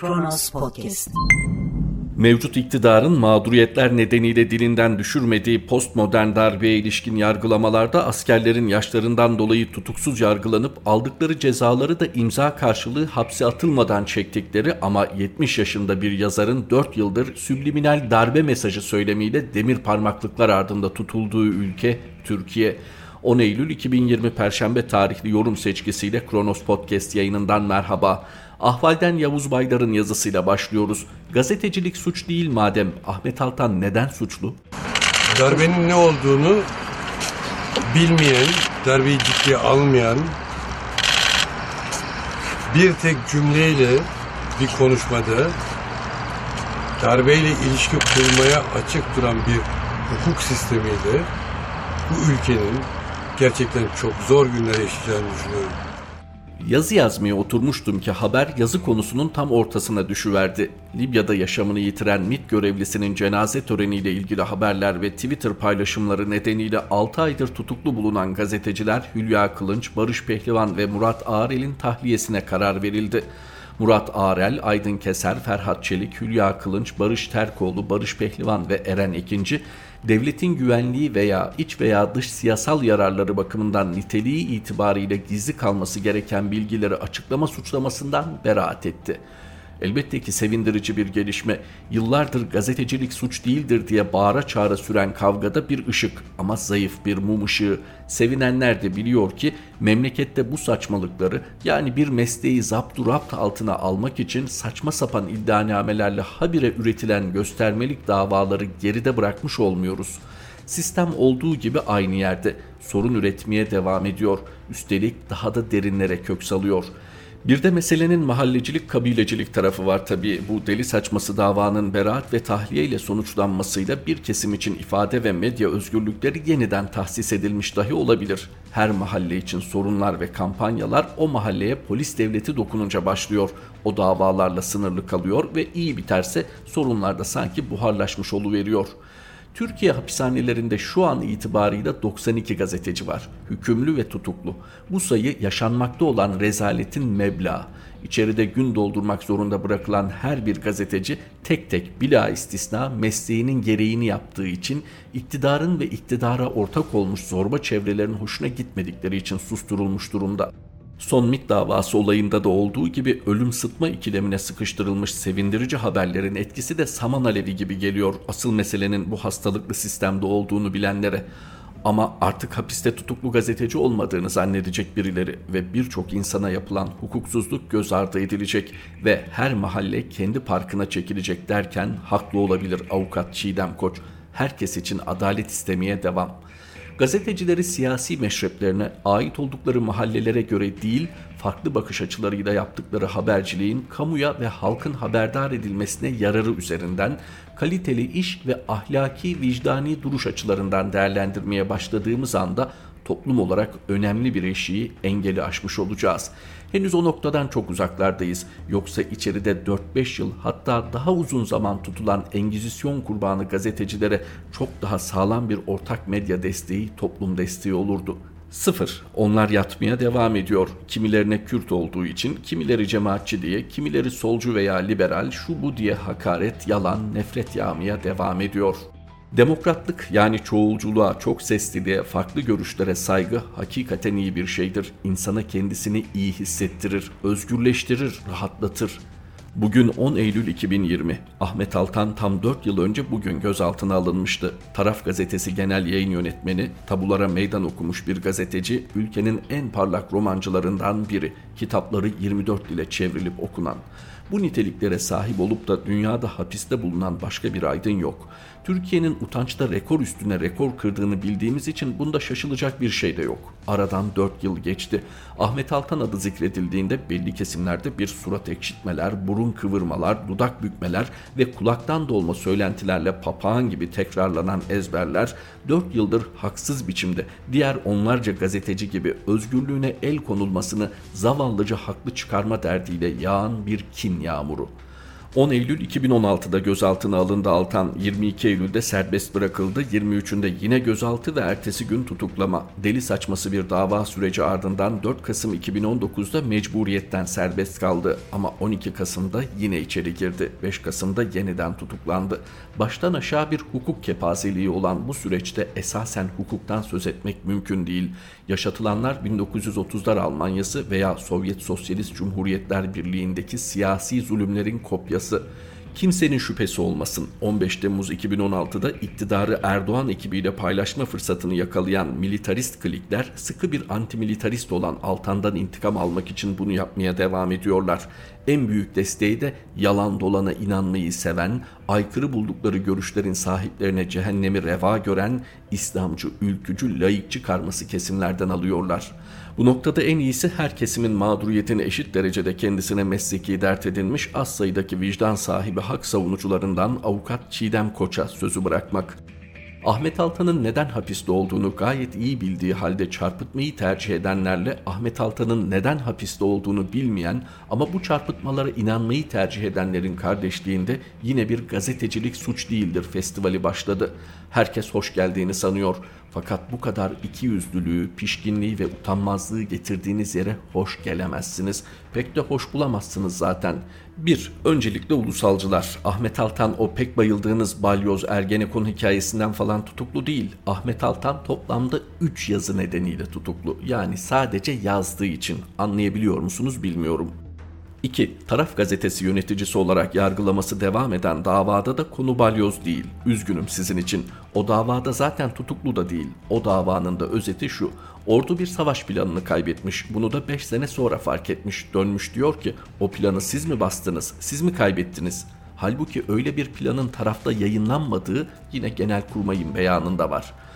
Kronos Podcast. Mevcut iktidarın mağduriyetler nedeniyle dilinden düşürmediği postmodern darbeye ilişkin yargılamalarda askerlerin yaşlarından dolayı tutuksuz yargılanıp aldıkları cezaları da imza karşılığı hapse atılmadan çektikleri ama 70 yaşında bir yazarın 4 yıldır subliminal darbe mesajı söylemiyle demir parmaklıklar ardında tutulduğu ülke Türkiye. 10 Eylül 2020 Perşembe tarihli yorum seçkisiyle Kronos Podcast yayınından merhaba. Ahval'den Yavuz Baydar'ın yazısıyla başlıyoruz. Gazetecilik suç değil madem Ahmet Altan neden suçlu? Darbenin ne olduğunu bilmeyen, darbeyi ciddiye almayan bir tek cümleyle bir konuşmada darbeyle ilişki kurmaya açık duran bir hukuk sistemiyle bu ülkenin gerçekten çok zor günler yaşayacağını düşünüyorum. Yazı yazmaya oturmuştum ki haber yazı konusunun tam ortasına düşüverdi. Libya'da yaşamını yitiren MİT görevlisinin cenaze töreniyle ilgili haberler ve Twitter paylaşımları nedeniyle 6 aydır tutuklu bulunan gazeteciler Hülya Kılınç, Barış Pehlivan ve Murat Ağrel'in tahliyesine karar verildi. Murat Ağrel, Aydın Keser, Ferhat Çelik, Hülya Kılınç, Barış Terkoğlu, Barış Pehlivan ve Eren Ekinci devletin güvenliği veya iç veya dış siyasal yararları bakımından niteliği itibariyle gizli kalması gereken bilgileri açıklama suçlamasından beraat etti. Elbette ki sevindirici bir gelişme. Yıllardır gazetecilik suç değildir diye bağıra çağıra süren kavgada bir ışık ama zayıf bir mum ışığı. Sevinenler de biliyor ki memlekette bu saçmalıkları yani bir mesleği zapturapt altına almak için saçma sapan iddianamelerle habire üretilen göstermelik davaları geride bırakmış olmuyoruz. Sistem olduğu gibi aynı yerde sorun üretmeye devam ediyor. Üstelik daha da derinlere kök salıyor.'' Bir de meselenin mahallecilik, kabilecilik tarafı var tabii. Bu deli saçması davanın beraat ve tahliye ile sonuçlanmasıyla bir kesim için ifade ve medya özgürlükleri yeniden tahsis edilmiş dahi olabilir. Her mahalle için sorunlar ve kampanyalar o mahalleye polis devleti dokununca başlıyor. O davalarla sınırlı kalıyor ve iyi biterse sorunlar da sanki buharlaşmış oluveriyor.'' Türkiye hapishanelerinde şu an itibarıyla 92 gazeteci var. Hükümlü ve tutuklu. Bu sayı yaşanmakta olan rezaletin meblağı. İçeride gün doldurmak zorunda bırakılan her bir gazeteci tek tek bila istisna mesleğinin gereğini yaptığı için iktidarın ve iktidara ortak olmuş zorba çevrelerin hoşuna gitmedikleri için susturulmuş durumda. Son MIT davası olayında da olduğu gibi ölüm sıtma ikilemine sıkıştırılmış sevindirici haberlerin etkisi de saman alevi gibi geliyor asıl meselenin bu hastalıklı sistemde olduğunu bilenlere. Ama artık hapiste tutuklu gazeteci olmadığını zannedecek birileri ve birçok insana yapılan hukuksuzluk göz ardı edilecek ve her mahalle kendi parkına çekilecek derken haklı olabilir avukat Çiğdem Koç. Herkes için adalet istemeye devam.'' Gazetecileri siyasi meşreplerine ait oldukları mahallelere göre değil, farklı bakış açılarıyla yaptıkları haberciliğin kamuya ve halkın haberdar edilmesine yararı üzerinden kaliteli iş ve ahlaki vicdani duruş açılarından değerlendirmeye başladığımız anda toplum olarak önemli bir eşiği engeli aşmış olacağız. Henüz o noktadan çok uzaklardayız. Yoksa içeride 4-5 yıl hatta daha uzun zaman tutulan Engizisyon kurbanı gazetecilere çok daha sağlam bir ortak medya desteği, toplum desteği olurdu. Sıfır. Onlar yatmaya devam ediyor. Kimilerine Kürt olduğu için, kimileri cemaatçi diye, kimileri solcu veya liberal, şu bu diye hakaret, yalan, nefret yağmaya devam ediyor. Demokratlık yani çoğulculuğa, çok sesliliğe, farklı görüşlere saygı hakikaten iyi bir şeydir. İnsana kendisini iyi hissettirir, özgürleştirir, rahatlatır. Bugün 10 Eylül 2020. Ahmet Altan tam 4 yıl önce bugün gözaltına alınmıştı. Taraf Gazetesi Genel Yayın Yönetmeni, tabulara meydan okumuş bir gazeteci, ülkenin en parlak romancılarından biri. Kitapları 24 dile çevrilip okunan. Bu niteliklere sahip olup da dünyada hapiste bulunan başka bir aydın yok. Türkiye'nin utançta rekor üstüne rekor kırdığını bildiğimiz için bunda şaşılacak bir şey de yok. Aradan 4 yıl geçti. Ahmet Altan adı zikredildiğinde belli kesimlerde bir surat ekşitmeler, burun kıvırmalar, dudak bükmeler ve kulaktan dolma söylentilerle papağan gibi tekrarlanan ezberler 4 yıldır haksız biçimde diğer onlarca gazeteci gibi özgürlüğüne el konulmasını zavallıca haklı çıkarma derdiyle yağan bir kin yağmuru. 10 Eylül 2016'da gözaltına alındı Altan. 22 Eylül'de serbest bırakıldı. 23'ünde yine gözaltı ve ertesi gün tutuklama. Deli saçması bir dava süreci ardından 4 Kasım 2019'da mecburiyetten serbest kaldı. Ama 12 Kasım'da yine içeri girdi. 5 Kasım'da yeniden tutuklandı. Baştan aşağı bir hukuk kepazeliği olan bu süreçte esasen hukuktan söz etmek mümkün değil. Yaşatılanlar 1930'lar Almanyası veya Sovyet Sosyalist Cumhuriyetler Birliği'ndeki siyasi zulümlerin kopyası. Kimsenin şüphesi olmasın 15 Temmuz 2016'da iktidarı Erdoğan ekibiyle paylaşma fırsatını yakalayan militarist klikler sıkı bir antimilitarist olan Altan'dan intikam almak için bunu yapmaya devam ediyorlar. En büyük desteği de yalan dolana inanmayı seven, aykırı buldukları görüşlerin sahiplerine cehennemi reva gören İslamcı, ülkücü, layıkçı karması kesimlerden alıyorlar. Bu noktada en iyisi her kesimin mağduriyetini eşit derecede kendisine mesleki dert edinmiş az sayıdaki vicdan sahibi hak savunucularından avukat Çiğdem Koç'a sözü bırakmak. Ahmet Altan'ın neden hapiste olduğunu gayet iyi bildiği halde çarpıtmayı tercih edenlerle Ahmet Altan'ın neden hapiste olduğunu bilmeyen ama bu çarpıtmalara inanmayı tercih edenlerin kardeşliğinde yine bir gazetecilik suç değildir festivali başladı. Herkes hoş geldiğini sanıyor. Fakat bu kadar ikiyüzlülüğü, pişkinliği ve utanmazlığı getirdiğiniz yere hoş gelemezsiniz. Pek de hoş bulamazsınız zaten. 1. Öncelikle ulusalcılar. Ahmet Altan o pek bayıldığınız balyoz Ergenekon hikayesinden falan tutuklu değil. Ahmet Altan toplamda 3 yazı nedeniyle tutuklu. Yani sadece yazdığı için. Anlayabiliyor musunuz bilmiyorum. 2. Taraf gazetesi yöneticisi olarak yargılaması devam eden davada da konu balyoz değil. Üzgünüm sizin için. O davada zaten tutuklu da değil. O davanın da özeti şu. Ordu bir savaş planını kaybetmiş. Bunu da 5 sene sonra fark etmiş. Dönmüş diyor ki o planı siz mi bastınız? Siz mi kaybettiniz? Halbuki öyle bir planın tarafta yayınlanmadığı yine Genelkurmay'ın beyanında var.''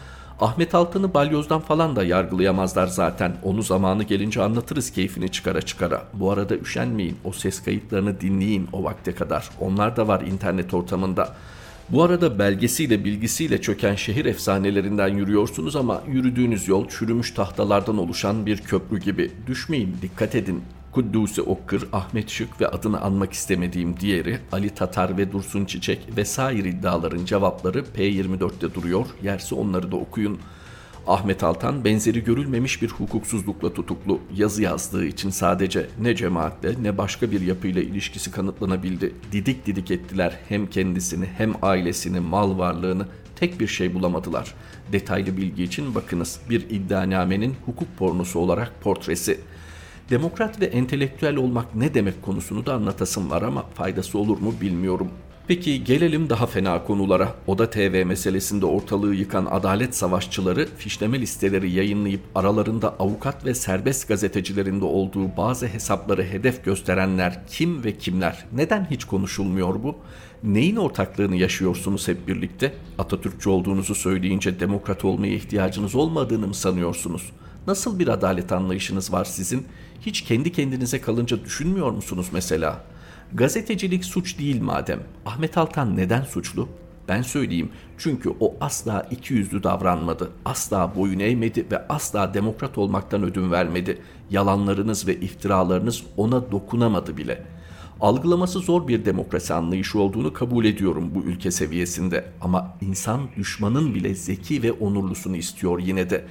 Ahmet Altan'ı balyozdan falan da yargılayamazlar zaten. Onu zamanı gelince anlatırız keyfini çıkara çıkara. Bu arada üşenmeyin. O ses kayıtlarını dinleyin o vakte kadar. Onlar da var internet ortamında. Bu arada belgesiyle bilgisiyle çöken şehir efsanelerinden yürüyorsunuz ama yürüdüğünüz yol çürümüş tahtalardan oluşan bir köprü gibi. Düşmeyin, dikkat edin. Kuddusi Okkır, Ahmet Şık ve adını anmak istemediğim diğeri Ali Tatar ve Dursun Çiçek vesaire iddiaların cevapları P24'te duruyor. Yerse onları da okuyun. Ahmet Altan benzeri görülmemiş bir hukuksuzlukla tutuklu. Yazı yazdığı için sadece ne cemaatle ne başka bir yapıyla ilişkisi kanıtlanabildi. Didik didik ettiler hem kendisini hem ailesini, mal varlığını tek bir şey bulamadılar. Detaylı bilgi için bakınız bir iddianamenin hukuk pornosu olarak portresi. Demokrat ve entelektüel olmak ne demek konusunu da anlatasım var ama faydası olur mu bilmiyorum. Peki gelelim daha fena konulara. Oda TV meselesinde ortalığı yıkan adalet savaşçıları fişleme listeleri yayınlayıp aralarında avukat ve serbest gazetecilerinde olduğu bazı hesapları hedef gösterenler kim ve kimler? Neden hiç konuşulmuyor bu? Neyin ortaklığını yaşıyorsunuz hep birlikte? Atatürkçü olduğunuzu söyleyince demokrat olmaya ihtiyacınız olmadığını mı sanıyorsunuz? Nasıl bir adalet anlayışınız var sizin? Hiç kendi kendinize kalınca düşünmüyor musunuz mesela? Gazetecilik suç değil madem. Ahmet Altan neden suçlu? Ben söyleyeyim çünkü o asla iki yüzlü davranmadı. Asla boyun eğmedi ve asla demokrat olmaktan ödün vermedi. Yalanlarınız ve iftiralarınız ona dokunamadı bile. Algılaması zor bir demokrasi anlayışı olduğunu kabul ediyorum bu ülke seviyesinde. Ama insan düşmanın bile zeki ve onurlusunu istiyor yine de.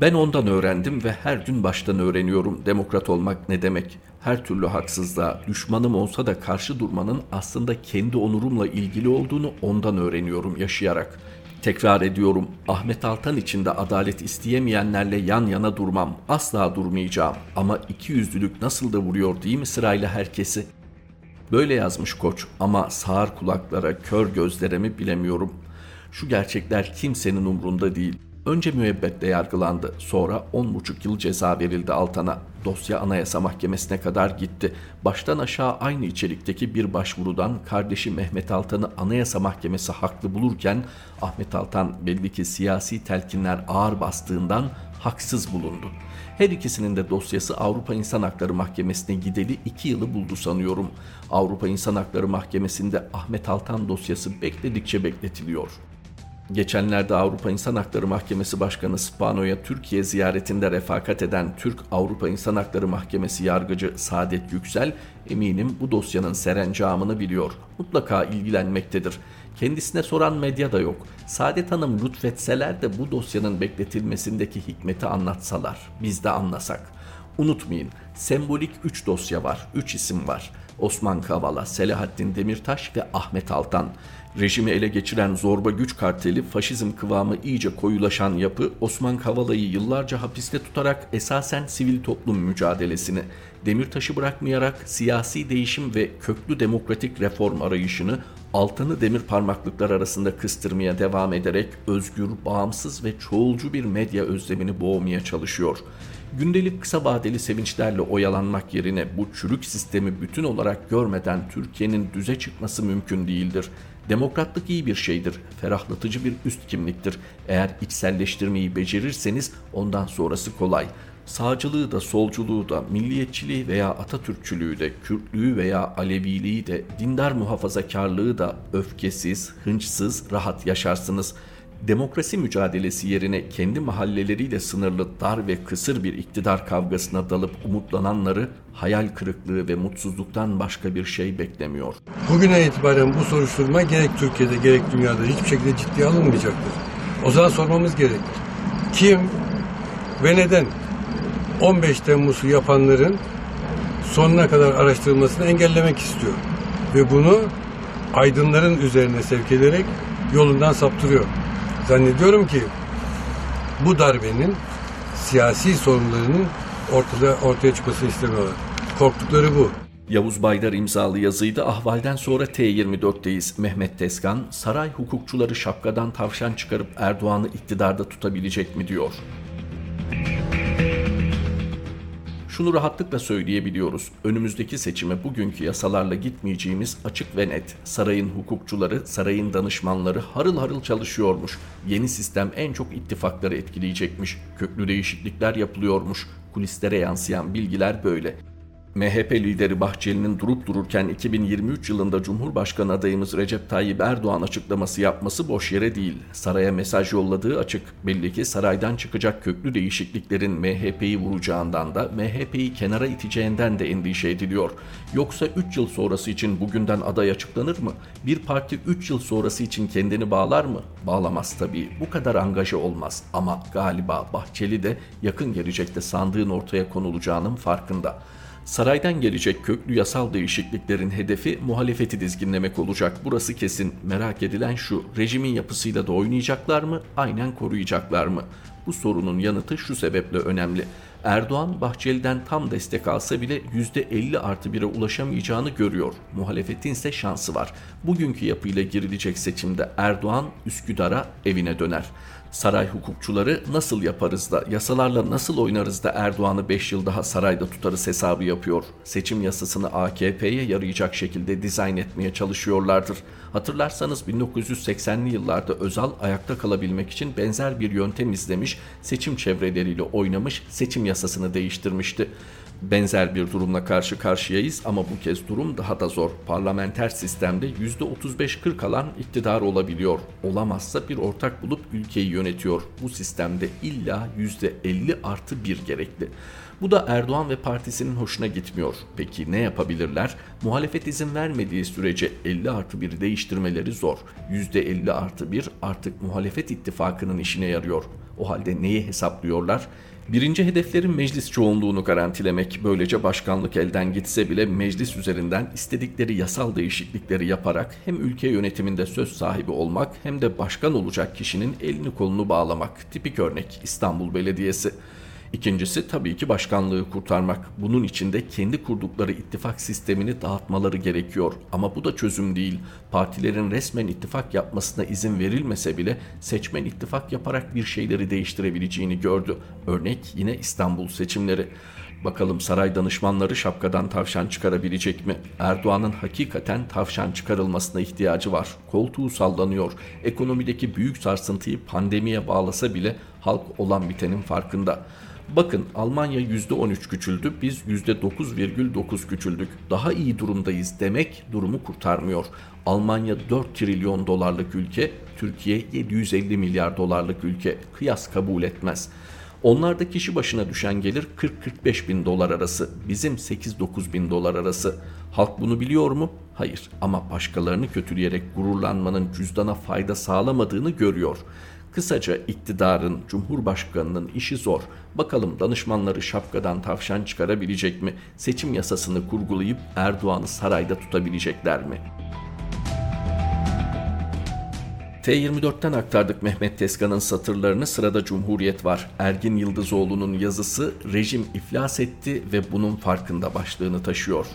Ben ondan öğrendim ve her gün baştan öğreniyorum demokrat olmak ne demek. Her türlü haksızlığa düşmanım olsa da karşı durmanın aslında kendi onurumla ilgili olduğunu ondan öğreniyorum yaşayarak. Tekrar ediyorum Ahmet Altan için de adalet isteyemeyenlerle yan yana durmam. Asla durmayacağım. Ama iki yüzlülük nasıl da vuruyor değil mi sırayla herkesi? Böyle yazmış koç ama sağır kulaklara, kör gözlere mi bilemiyorum. Şu gerçekler kimsenin umrunda değil. Önce müebbetle yargılandı. Sonra 10,5 yıl ceza verildi Altan'a. Dosya Anayasa Mahkemesi'ne kadar gitti. Baştan aşağı aynı içerikteki bir başvurudan kardeşi Mehmet Altan'ı Anayasa Mahkemesi haklı bulurken Ahmet Altan belli ki siyasi telkinler ağır bastığından haksız bulundu. Her ikisinin de dosyası Avrupa İnsan Hakları Mahkemesi'ne gideli 2 yılı buldu sanıyorum. Avrupa İnsan Hakları Mahkemesi'nde Ahmet Altan dosyası bekledikçe bekletiliyor. Geçenlerde Avrupa İnsan Hakları Mahkemesi Başkanı Spano'ya Türkiye ziyaretinde refakat eden Türk Avrupa İnsan Hakları Mahkemesi yargıcı Saadet Yüksel eminim bu dosyanın serencamını biliyor. Mutlaka ilgilenmektedir. Kendisine soran medya da yok. Saadet Hanım lütfetseler de bu dosyanın bekletilmesindeki hikmeti anlatsalar, biz de anlasak. Unutmayın, sembolik 3 dosya var, 3 isim var. Osman Kavala, Selahattin Demirtaş ve Ahmet Altan. Rejimi ele geçiren zorba güç karteli, faşizm kıvamı iyice koyulaşan yapı Osman Kavala'yı yıllarca hapiste tutarak esasen sivil toplum mücadelesini, Demirtaş'ı bırakmayarak siyasi değişim ve köklü demokratik reform arayışını altını demir parmaklıklar arasında kıstırmaya devam ederek özgür, bağımsız ve çoğulcu bir medya özlemini boğmaya çalışıyor. Gündelik kısa vadeli sevinçlerle oyalanmak yerine bu çürük sistemi bütün olarak görmeden Türkiye'nin düze çıkması mümkün değildir. Demokratlık iyi bir şeydir, ferahlatıcı bir üst kimliktir. Eğer içselleştirmeyi becerirseniz ondan sonrası kolay. Sağcılığı da, solculuğu da, milliyetçiliği veya Atatürkçülüğü de, Kürtlüğü veya Aleviliği de, dindar muhafazakarlığı da öfkesiz, hınçsız, rahat yaşarsınız. Demokrasi mücadelesi yerine kendi mahalleleriyle sınırlı dar ve kısır bir iktidar kavgasına dalıp umutlananları hayal kırıklığı ve mutsuzluktan başka bir şey beklemiyor. Bugüne itibaren bu soruşturma gerek Türkiye'de gerek dünyada hiçbir şekilde ciddiye alınmayacaktır. O zaman sormamız gerekir. Kim ve neden 15 Temmuz'u yapanların sonuna kadar araştırılmasını engellemek istiyor. Ve bunu aydınların üzerine sevk ederek yolundan saptırıyor. Zannediyorum ki bu darbenin siyasi sorunlarının ortada ortaya çıkmasını istemiyorlar. Korktukları bu. Yavuz Baydar imzalı yazıydı. Ahvalden sonra T24'teyiz. Mehmet Tezkan, saray hukukçuları şapkadan tavşan çıkarıp Erdoğan'ı iktidarda tutabilecek mi diyor. Şunu rahatlıkla söyleyebiliyoruz. Önümüzdeki seçime bugünkü yasalarla gitmeyeceğimiz açık ve net. Sarayın hukukçuları, sarayın danışmanları harıl harıl çalışıyormuş. Yeni sistem en çok ittifakları etkileyecekmiş. Köklü değişiklikler yapılıyormuş. Kulislere yansıyan bilgiler böyle. MHP lideri Bahçeli'nin durup dururken 2023 yılında Cumhurbaşkanı adayımız Recep Tayyip Erdoğan açıklaması yapması boş yere değil. Saraya mesaj yolladığı açık. Belli ki saraydan çıkacak köklü değişikliklerin MHP'yi vuracağından da MHP'yi kenara iteceğinden de endişe ediliyor. Yoksa 3 yıl sonrası için bugünden aday açıklanır mı? Bir parti 3 yıl sonrası için kendini bağlar mı? Bağlamaz tabii. Bu kadar angaja olmaz. Ama galiba Bahçeli de yakın gelecekte sandığın ortaya konulacağının farkında. Saraydan gelecek köklü yasal değişikliklerin hedefi muhalefeti dizginlemek olacak. Burası kesin. Merak edilen şu, rejimin yapısıyla da oynayacaklar mı, aynen koruyacaklar mı? Bu sorunun yanıtı şu sebeple önemli. Erdoğan Bahçeli'den tam destek alsa bile %50 artı 1'e ulaşamayacağını görüyor. Muhalefetin ise şansı var. Bugünkü yapıyla girilecek seçimde Erdoğan Üsküdar'a evine döner. Saray hukukçuları nasıl yaparız da, yasalarla nasıl oynarız da Erdoğan'ı 5 yıl daha sarayda tutarız hesabı yapıyor. Seçim yasasını AKP'ye yarayacak şekilde dizayn etmeye çalışıyorlardır. Hatırlarsanız 1980'li yıllarda Özal ayakta kalabilmek için benzer bir yöntem izlemiş, seçim çevreleriyle oynamış, seçim yasasını değiştirmişti. Benzer bir durumla karşı karşıyayız ama bu kez durum daha da zor. Parlamenter sistemde %35-40 alan iktidar olabiliyor. Olamazsa bir ortak bulup ülkeyi yönetiyor. Bu sistemde illa %50 artı 1 gerekli. Bu da Erdoğan ve partisinin hoşuna gitmiyor. Peki ne yapabilirler? Muhalefet izin vermediği sürece 50 artı 1 değiştirmeleri zor. %50 artı 1 artık muhalefet ittifakının işine yarıyor. O halde neyi hesaplıyorlar? Birinci hedeflerin meclis çoğunluğunu garantilemek. Böylece başkanlık elden gitse bile meclis üzerinden istedikleri yasal değişiklikleri yaparak hem ülke yönetiminde söz sahibi olmak hem de başkan olacak kişinin elini kolunu bağlamak. Tipik örnek İstanbul Belediyesi. İkincisi tabii ki başkanlığı kurtarmak. Bunun için de kendi kurdukları ittifak sistemini dağıtmaları gerekiyor. Ama bu da çözüm değil. Partilerin resmen ittifak yapmasına izin verilmese bile seçmen ittifak yaparak bir şeyleri değiştirebileceğini gördü. Örnek yine İstanbul seçimleri. Bakalım saray danışmanları şapkadan tavşan çıkarabilecek mi? Erdoğan'ın hakikaten tavşan çıkarılmasına ihtiyacı var. Koltuğu sallanıyor. Ekonomideki büyük sarsıntıyı pandemiye bağlasa bile halk olan bitenin farkında. Bakın Almanya %13 küçüldü, biz %9,9 küçüldük. Daha iyi durumdayız demek durumu kurtarmıyor. Almanya 4 trilyon dolarlık ülke, Türkiye 750 milyar dolarlık ülke. Kıyas kabul etmez. Onlarda kişi başına düşen gelir 40-45 bin dolar arası, bizim 8-9 bin dolar arası. Halk bunu biliyor mu? Hayır ama başkalarını kötüleyerek gururlanmanın cüzdana fayda sağlamadığını görüyor. Kısaca iktidarın, cumhurbaşkanının işi zor. Bakalım danışmanları şapkadan tavşan çıkarabilecek mi? Seçim yasasını kurgulayıp Erdoğan'ı sarayda tutabilecekler mi? T24'ten aktardık Mehmet Tezkan'ın satırlarını sırada Cumhuriyet var. Ergin Yıldızoğlu'nun yazısı rejim iflas etti ve bunun farkında başlığını taşıyor.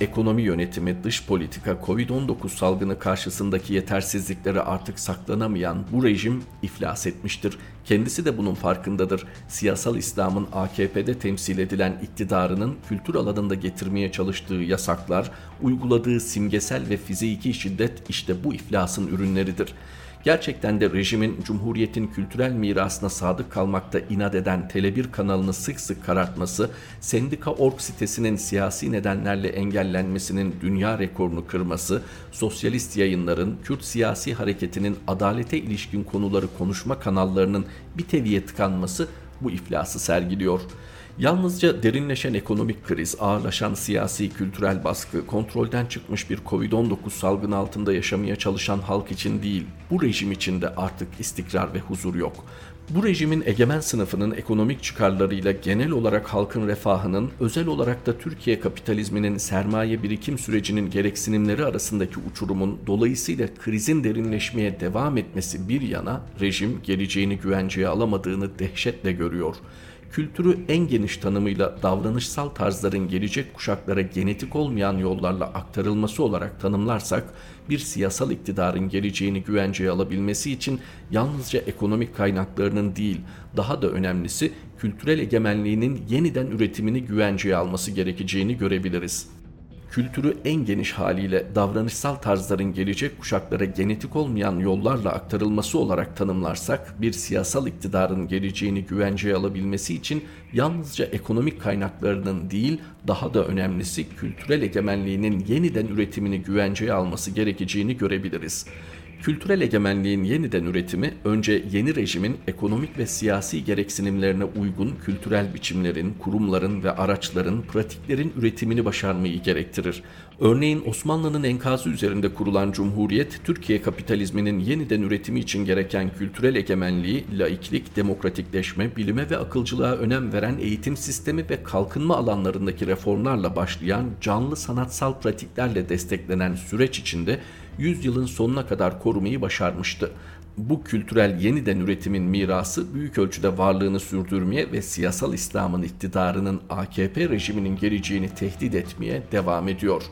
Ekonomi yönetimi, dış politika, Covid-19 salgını karşısındaki yetersizlikleri artık saklanamayan bu rejim iflas etmiştir. Kendisi de bunun farkındadır. Siyasal İslam'ın AKP'de temsil edilen iktidarının kültür alanında getirmeye çalıştığı yasaklar, uyguladığı simgesel ve fiziki şiddet işte bu iflasın ürünleridir. Gerçekten de rejimin Cumhuriyet'in kültürel mirasına sadık kalmakta inat eden Tele1 kanalını sık sık karartması, Sendika.org sitesinin siyasi nedenlerle engellenmesinin dünya rekorunu kırması, sosyalist yayınların, Kürt siyasi hareketinin adalete ilişkin konuları konuşma kanallarının bir teviye tıkanması bu iflası sergiliyor.'' Yalnızca derinleşen ekonomik kriz, ağırlaşan siyasi kültürel baskı, kontrolden çıkmış bir Covid-19 salgını altında yaşamaya çalışan halk için değil, bu rejim için de artık istikrar ve huzur yok. Bu rejimin egemen sınıfının ekonomik çıkarlarıyla genel olarak halkın refahının, özel olarak da Türkiye kapitalizminin sermaye birikim sürecinin gereksinimleri arasındaki uçurumun dolayısıyla krizin derinleşmeye devam etmesi bir yana rejim geleceğini güvenceye alamadığını dehşetle görüyor kültürü en geniş tanımıyla davranışsal tarzların gelecek kuşaklara genetik olmayan yollarla aktarılması olarak tanımlarsak, bir siyasal iktidarın geleceğini güvenceye alabilmesi için yalnızca ekonomik kaynaklarının değil, daha da önemlisi kültürel egemenliğinin yeniden üretimini güvenceye alması gerekeceğini görebiliriz kültürü en geniş haliyle davranışsal tarzların gelecek kuşaklara genetik olmayan yollarla aktarılması olarak tanımlarsak bir siyasal iktidarın geleceğini güvenceye alabilmesi için yalnızca ekonomik kaynaklarının değil daha da önemlisi kültürel egemenliğinin yeniden üretimini güvenceye alması gerekeceğini görebiliriz. Kültürel egemenliğin yeniden üretimi önce yeni rejimin ekonomik ve siyasi gereksinimlerine uygun kültürel biçimlerin, kurumların ve araçların, pratiklerin üretimini başarmayı gerektirir. Örneğin Osmanlı'nın enkazı üzerinde kurulan Cumhuriyet, Türkiye kapitalizminin yeniden üretimi için gereken kültürel egemenliği, laiklik, demokratikleşme, bilime ve akılcılığa önem veren eğitim sistemi ve kalkınma alanlarındaki reformlarla başlayan canlı sanatsal pratiklerle desteklenen süreç içinde yüzyılın sonuna kadar korumayı başarmıştı. Bu kültürel yeniden üretimin mirası büyük ölçüde varlığını sürdürmeye ve siyasal İslam'ın iktidarının AKP rejiminin geleceğini tehdit etmeye devam ediyor.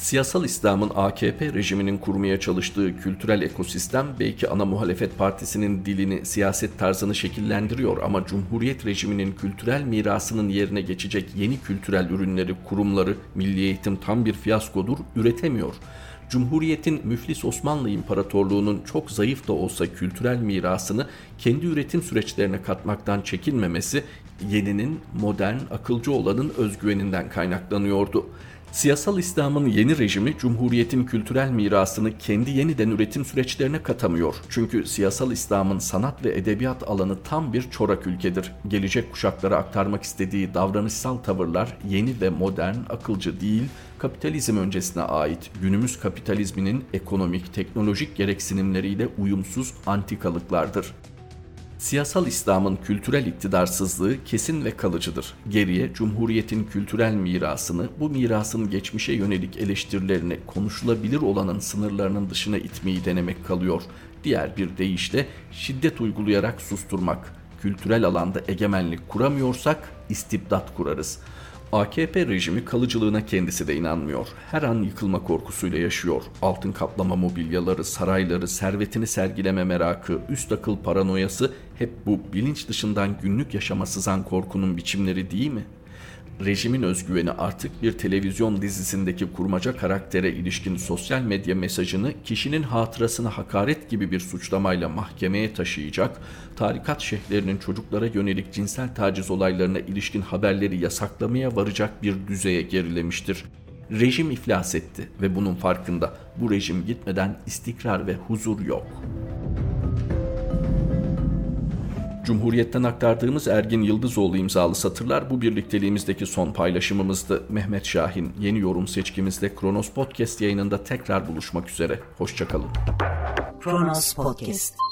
Siyasal İslam'ın AKP rejiminin kurmaya çalıştığı kültürel ekosistem belki ana muhalefet partisinin dilini, siyaset tarzını şekillendiriyor ama Cumhuriyet rejiminin kültürel mirasının yerine geçecek yeni kültürel ürünleri, kurumları, milli eğitim tam bir fiyaskodur, üretemiyor. Cumhuriyetin müflis Osmanlı İmparatorluğu'nun çok zayıf da olsa kültürel mirasını kendi üretim süreçlerine katmaktan çekinmemesi yeninin, modern, akılcı olanın özgüveninden kaynaklanıyordu. Siyasal İslam'ın yeni rejimi Cumhuriyet'in kültürel mirasını kendi yeniden üretim süreçlerine katamıyor. Çünkü siyasal İslam'ın sanat ve edebiyat alanı tam bir çorak ülkedir. Gelecek kuşaklara aktarmak istediği davranışsal tavırlar yeni ve modern, akılcı değil, kapitalizm öncesine ait günümüz kapitalizminin ekonomik, teknolojik gereksinimleriyle uyumsuz antikalıklardır. Siyasal İslam'ın kültürel iktidarsızlığı kesin ve kalıcıdır. Geriye Cumhuriyet'in kültürel mirasını, bu mirasın geçmişe yönelik eleştirilerini konuşulabilir olanın sınırlarının dışına itmeyi denemek kalıyor. Diğer bir deyişle şiddet uygulayarak susturmak. Kültürel alanda egemenlik kuramıyorsak istibdat kurarız.'' AKP rejimi kalıcılığına kendisi de inanmıyor. Her an yıkılma korkusuyla yaşıyor. Altın kaplama mobilyaları, sarayları, servetini sergileme merakı, üst akıl paranoyası hep bu bilinç dışından günlük yaşama sızan korkunun biçimleri değil mi? Rejimin özgüveni artık bir televizyon dizisindeki kurmaca karaktere ilişkin sosyal medya mesajını kişinin hatırasına hakaret gibi bir suçlamayla mahkemeye taşıyacak, tarikat şeyhlerinin çocuklara yönelik cinsel taciz olaylarına ilişkin haberleri yasaklamaya varacak bir düzeye gerilemiştir. Rejim iflas etti ve bunun farkında. Bu rejim gitmeden istikrar ve huzur yok. Cumhuriyet'ten aktardığımız Ergin Yıldızoğlu imzalı satırlar bu birlikteliğimizdeki son paylaşımımızdı. Mehmet Şahin yeni yorum seçkimizde Kronos Podcast yayınında tekrar buluşmak üzere. Hoşçakalın. Kronos Podcast